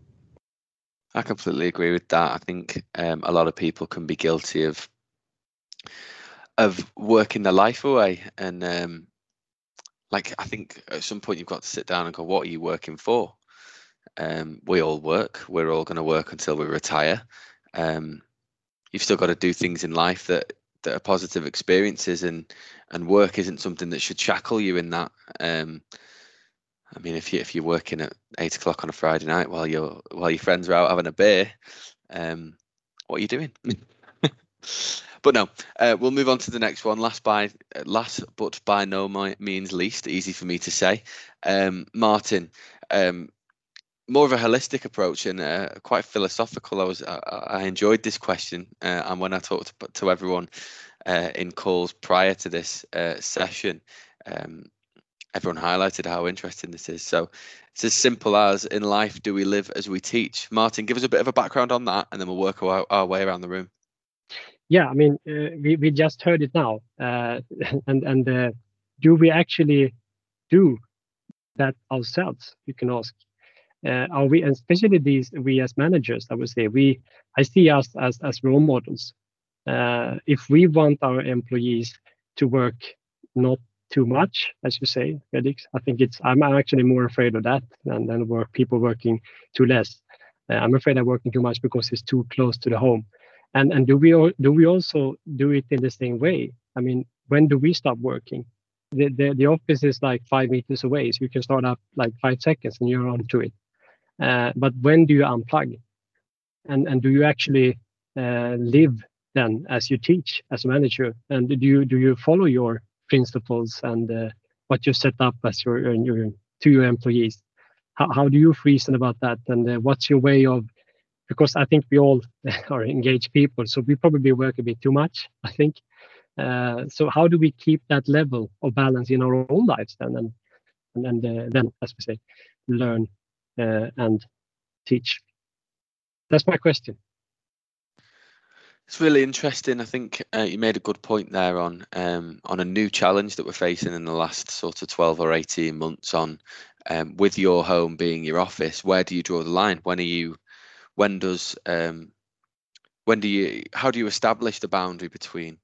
I completely agree with that. I think um, a lot of people can be guilty of of working their life away, and um, like I think at some point you've got to sit down and go, "What are you working for?" Um, we all work. We're all going to work until we retire. Um, you've still got to do things in life that that are positive experiences, and and work isn't something that should shackle you in that. Um, I mean, if you if you're working at eight o'clock on a Friday night while your while your friends are out having a beer, um, what are you doing? but no, uh, we'll move on to the next one. Last by last, but by no means least, easy for me to say. Um, Martin, um, more of a holistic approach and uh, quite philosophical. I was I, I enjoyed this question, uh, and when I talked to, to everyone uh, in calls prior to this uh, session, um, everyone highlighted how interesting this is. So it's as simple as in life, do we live as we teach? Martin, give us a bit of a background on that, and then we'll work our, our way around the room. Yeah, I mean, uh, we we just heard it now, uh, and and do we actually do that ourselves? You can ask. Uh, are we, especially these we as managers, I would say, we I see us as as role models uh, if we want our employees to work not too much, as you say, Felix, I think it's I'm, actually more afraid of that than than work people working too less. Uh, I'm afraid I'm working too much because it's too close to the home. And and do we do we also do it in the same way? I mean, when do we stop working? The, the, the office is like five meters away, so you can start up like five seconds and you're on to it. Uh, but when do you unplug? And and do you actually uh, live then as you teach as a manager? And do you do you follow your principles and uh, what you set up as your, your to your employees? How how do you reason about that? And uh, what's your way of because I think we all are engaged people, so we probably work a bit too much. I think. Uh, so how do we keep that level of balance in our own lives then, and and, and uh, then, as we say, learn and teach? That's my question. It's really interesting. I think uh, you made a good point there on um, on a new challenge that we're facing in the last sort of twelve or eighteen months. On um, with your home being your office, where do you draw the line? When are you? When does? Um, when do you? How do you establish the boundary between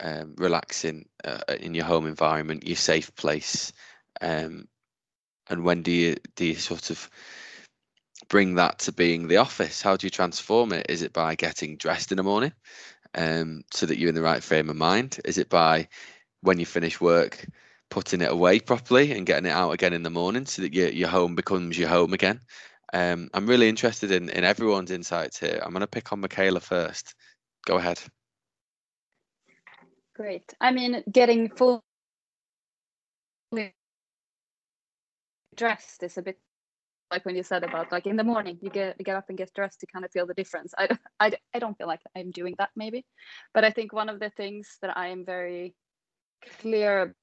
um, relaxing uh, in your home environment, your safe place, um, and when do you do you sort of bring that to being the office? How do you transform it? Is it by getting dressed in the morning um, so that you're in the right frame of mind? Is it by when you finish work, putting it away properly and getting it out again in the morning so that your, your home becomes your home again? Um, I'm really interested in, in everyone's insights here. I'm going to pick on Michaela first. Go ahead. Great. I mean, getting fully dressed is a bit like when you said about like in the morning you get get up and get dressed to kind of feel the difference. I, I, I don't feel like i'm doing that maybe. But i think one of the things that i am very clear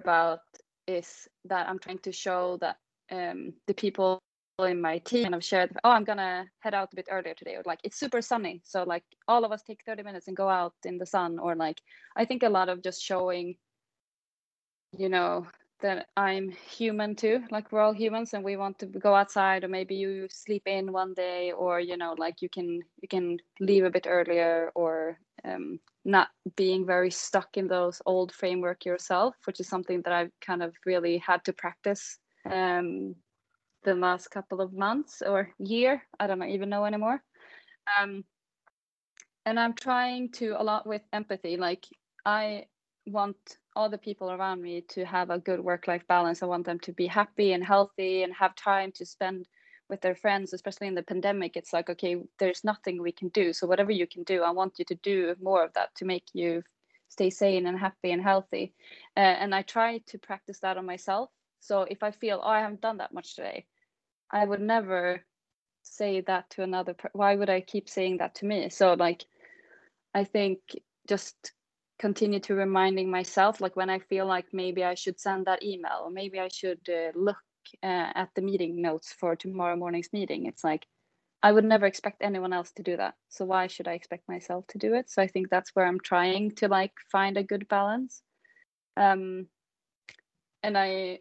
about is that i'm trying to show that um, the people in my team and i've shared oh i'm gonna head out a bit earlier today or like it's super sunny. So like all of us take 30 minutes and go out in the sun or like i think a lot of just showing you know that I'm human too. Like we're all humans and we want to go outside or maybe you sleep in one day or you know like you can you can leave a bit earlier or um, not being very stuck in those old framework yourself, which is something that I've kind of really had to practice um, the last couple of months or year. I don't even know anymore. Um, and I'm trying to a lot with empathy. Like I want all the people around me to have a good work life balance. I want them to be happy and healthy and have time to spend with their friends, especially in the pandemic. It's like, okay, there's nothing we can do. So, whatever you can do, I want you to do more of that to make you stay sane and happy and healthy. Uh, and I try to practice that on myself. So, if I feel, oh, I haven't done that much today, I would never say that to another. Per- Why would I keep saying that to me? So, like, I think just continue to reminding myself like when i feel like maybe i should send that email or maybe i should uh, look uh, at the meeting notes for tomorrow morning's meeting it's like i would never expect anyone else to do that. So why should i expect myself to do it? So i think that's where i'm trying to like find a good balance. Um and i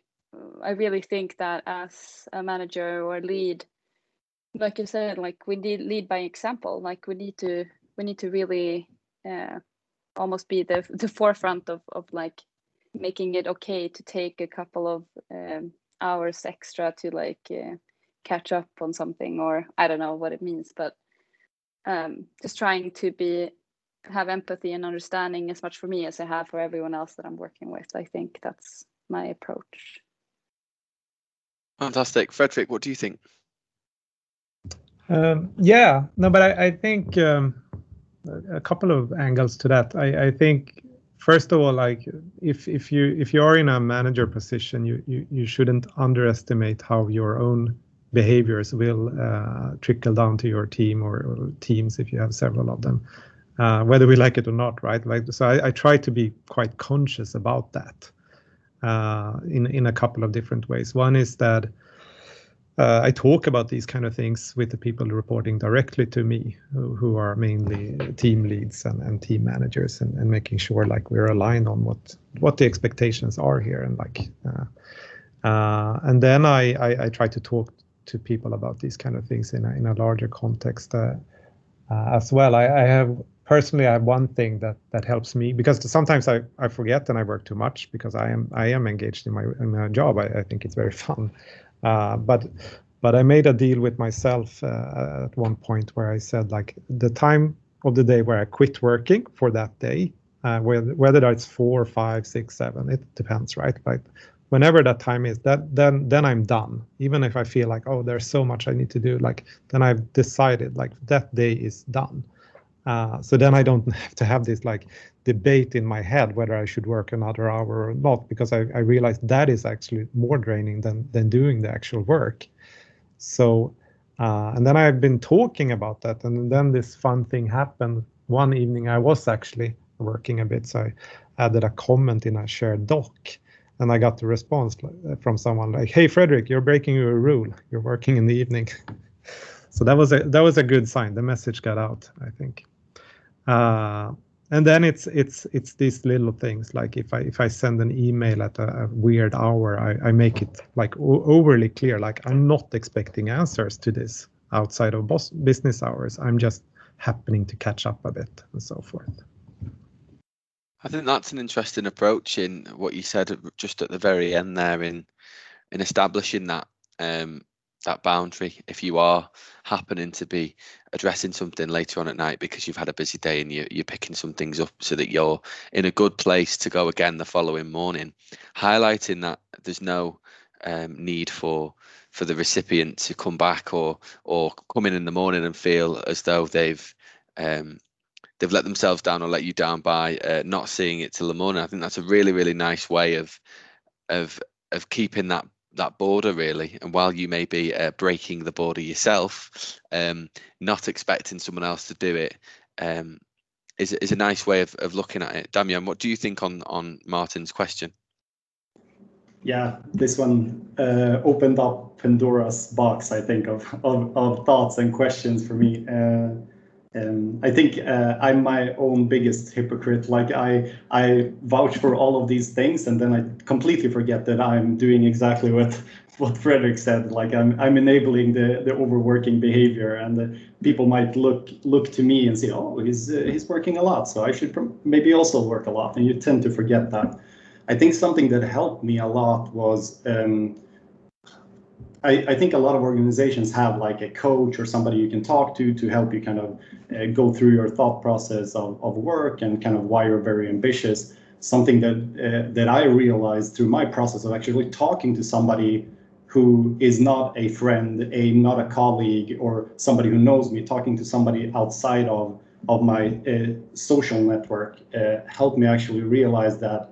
i really think that as a manager or lead like you said like we need lead by example. Like we need to we need to really uh, almost be the the forefront of of like making it okay to take a couple of um, hours extra to like uh, catch up on something or i don't know what it means but um, just trying to be have empathy and understanding as much for me as i have for everyone else that i'm working with. I think that's my approach. Fantastic. Frederick what do you think? Um, yeah no but i, I think um, a couple of angles to that. I, I think first of all, like if if you if you are in a manager position, you you, you shouldn't underestimate how your own behaviors will uh, trickle down to your team or, or, teams if you have several of them, uh, whether we like it or not, right? Like so, I, I try to be quite conscious about that uh, in in a couple of different ways. One is that uh, I talk about these kind of things with the people reporting directly to me, who, who are mainly team leads and, and team managers, and, and, making sure like we're aligned on what what the expectations are here, and like, uh, uh, and then I, I, I try to talk to people about these kind of things in a in a larger context uh, uh, as well. I, I have personally I have one thing that that helps me because sometimes I, I forget and I work too much because I am I am engaged in my in my job. I, I think it's very fun. Uh, but but I made a deal with myself uh, at one point where I said like the time of the day where I quit working for that day, uh, whether whether it's four, five, six, seven, it depends, right? But whenever that time is, that then then I'm done. Even if I feel like oh, there's so much I need to do, like then I've decided like that day is done. Uh, so then I don't have to have this like debate in my head whether I should work another hour or not because I, I realized that is actually more draining than than doing the actual work. So uh, and then I've been talking about that, and then this fun thing happened. One evening I was actually working a bit, so I added a comment in a shared doc, and I got the response from someone like, "Hey Frederick, you're breaking your rule. You're working in the evening." so that was a that was a good sign. The message got out, I think. Uh, and then it's it's it's these little things like if i if i send an email at a, a weird hour I, I make it like o- overly clear like i'm not expecting answers to this outside of boss, business hours. I'm just happening to catch up a bit and so forth. I think that's an interesting approach in what you said just at the very end there in in establishing that um that boundary if you are happening to be addressing something later on at night because you've had a busy day and you, you're picking some things up so that you're in a good place to go again the following morning highlighting that there's no um, need for for the recipient to come back or or come in in the morning and feel as though they've um, they've let themselves down or let you down by uh, not seeing it till the morning. I think that's a really really nice way of of of keeping that that border really. And while you may be uh, breaking the border yourself um, not expecting someone else to do it um, is, is a nice way of, of looking at it. Damian what do you think on on martin's question? Yeah this one uh, opened up pandora's box i think of, of, of thoughts and questions for me. Uh, um, I think uh, I'm my own biggest hypocrite. Like I, I vouch for all of these things, and then I completely forget that I'm doing exactly what what Frederick said. Like I'm, I'm enabling the the overworking behavior, and the, people might look look to me and say, oh, he's uh, he's working a lot, so I should maybe also work a lot. And you tend to forget that. I think something that helped me a lot was. Um, I, I, think a lot of organizations have like a coach or somebody you can talk to to help you kind of uh, go through your thought process of, of work and kind of why you're very ambitious. Something that uh, that I realized through my process of actually talking to somebody who is not a friend, a not a colleague, or somebody who knows me, talking to somebody outside of of my uh, social network uh, helped me actually realize that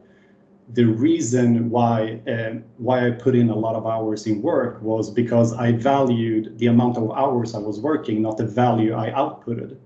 the reason why uh, why I put in a lot of hours in work was because I valued the amount of hours I was working, not the value I outputted.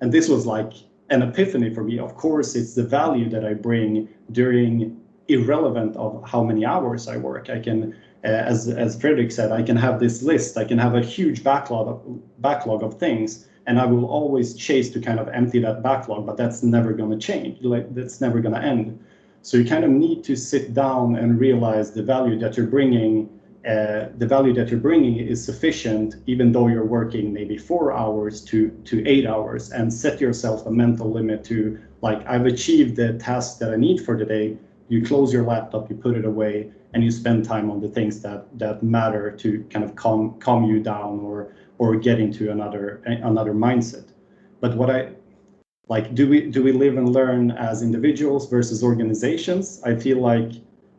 And this was like an epiphany for me. Of course, it's the value that I bring during irrelevant of how many hours I work. I can, uh, as as Fredrik said, I can have this list. I can have a huge backlog of, backlog of things, and I will always chase to kind of empty that backlog. But that's never going to change. Like that's never going to end. So you kind of need to sit down and realize the value that you're bringing. Uh, the value that you're bringing is sufficient, even though you're working maybe four hours to to eight hours, and set yourself a mental limit to like I've achieved the task that I need for the day. You close your laptop, you put it away, and you spend time on the things that that matter to kind of calm calm you down or or get into another another mindset. But what I like do we do we live and learn as individuals versus organizations? I feel like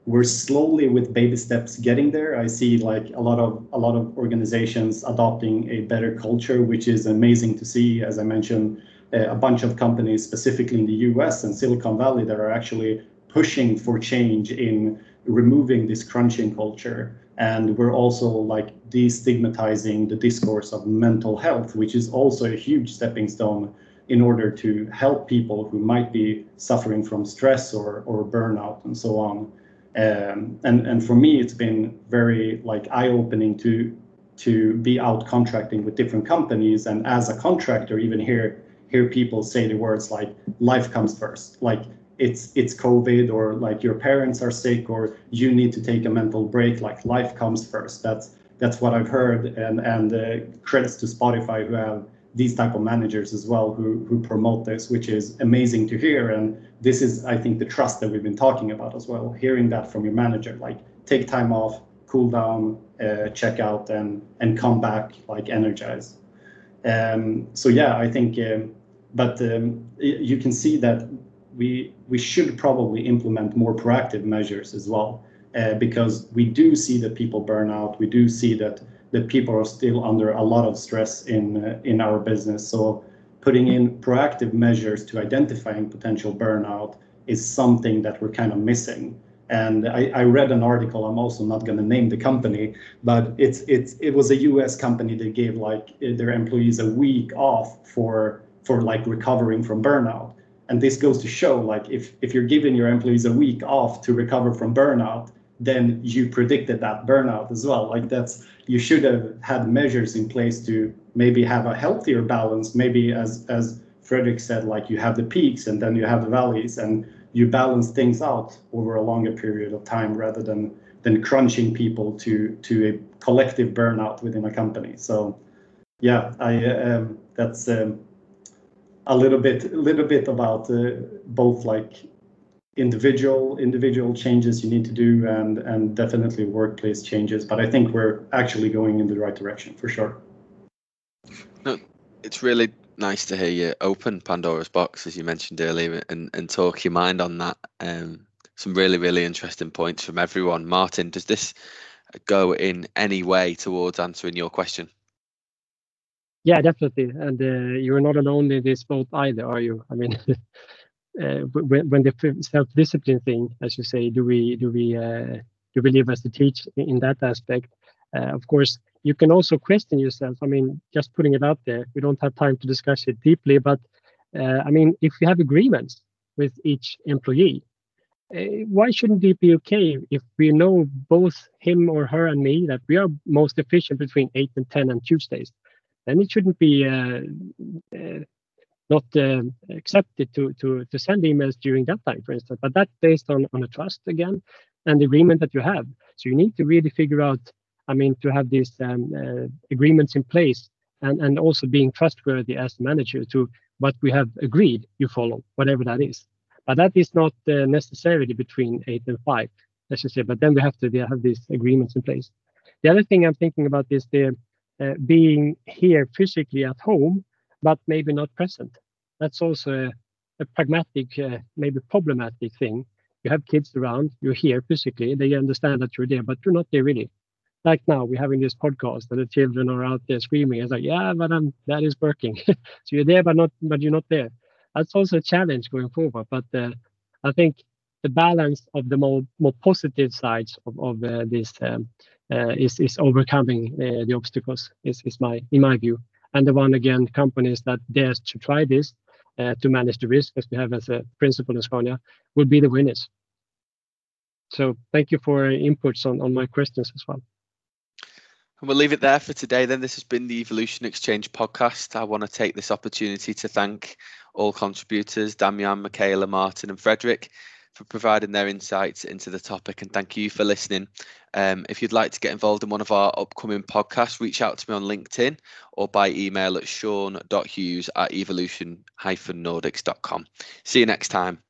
we're slowly with baby steps getting there. I see like a lot of a lot of organizations adopting a better culture which is amazing to see. As i mentioned eh, a bunch of companies specifically in the us and silicon valley that are actually pushing for change in removing this crunching culture. And we're also like destigmatizing the discourse of mental health which is also a huge stepping stone in order to help people who might be suffering from stress or, or burnout and so on. Um, and, and for me, it's been very like eye-opening to to be out contracting with different companies. And as a contractor, even hear hear people say the words like life comes first, like it's it's COVID or like your parents are sick or you need to take a mental break, like life comes first. That's that's what I've heard. And and uh, credits to Spotify who have these type of managers as well who who promote this, which is amazing to hear. And this is, I think, the trust that we've been talking about as well. Hearing that from your manager, like take time off, cool down, uh, check out, and and come back like energized. Um, so yeah, I think, um, but um, you can see that we we should probably implement more proactive measures as well, uh, because we do see that people burn out. We do see that that people are still under a lot of stress in uh, in our business. So putting in proactive measures to identifying potential burnout is something that we're kind of missing. And I, I read an article. I'm also not going to name the company, but it's it's it was a U.S. company that gave like their employees a week off for for like recovering from burnout. And this goes to show like if if you're giving your employees a week off to recover from burnout, then you predicted that burnout as well. Like that's you should have had measures in place to maybe have a healthier balance. Maybe as as Fredrik said, like you have the peaks and then you have the valleys, and you balance things out over a longer period of time rather than than crunching people to to a collective burnout within a company. So yeah, I um, that's um, a little bit little bit about uh, both like individual individual changes you need to do and and definitely workplace changes but i think we're actually going in the right direction for sure. No it's really nice to hear you open pandora's box as you mentioned earlier and and talk your mind on that. Um some really really interesting points from everyone. Martin does this go in any way towards answering your question? Yeah definitely. And uh, you're not alone in this boat either are you? I mean uh, when, when the self-discipline thing, as you say, do we do we uh, do we live as to teach in that aspect? Uh, of course, you can also question yourself. I mean, just putting it out there, we don't have time to discuss it deeply, but uh, I mean, if we have agreements with each employee, uh, why shouldn't it be okay if we know both him or her and me that we are most efficient between eight and ten on Tuesdays? Then it shouldn't be uh, not um, accepted to, to, to send emails during that time, for instance. But that's based on, on a trust again and agreement that you have. So you need to really figure out, I mean, to have these um, uh, agreements in place and, and also being trustworthy as the manager to what we have agreed you follow, whatever that is. But that is not uh, necessarily between eight and five, let's just say. But then we have to have these agreements in place. The other thing I'm thinking about is the uh, being here physically at home, but maybe not present. That's also a, a pragmatic, uh, maybe problematic thing. You have kids around, you're here physically, they understand that you're there, but you're not there really. Like now, we're having this podcast, and the children are out there screaming. It's like, yeah, but I'm, that is working. so you're there, but not, but you're not there. That's also a challenge going forward. But uh, I think the balance of the more more positive sides of, of uh, this um, uh, is is overcoming uh, the obstacles. Is is my in my view. And the one again, companies that dares to try this uh, to manage the risk, as we have as a principle in Scania, will be the winners. So thank you for inputs on, on my questions as well. And we'll leave it there for today. Then this has been the Evolution Exchange podcast. I want to take this opportunity to thank all contributors, Damian, Michaela, Martin, and Frederick for providing their insights into the topic and thank you for listening. Um, if you'd like to get involved in one of our upcoming podcasts, reach out to me on LinkedIn or by email at sean.hughes at evolution-nordics.com. See you next time.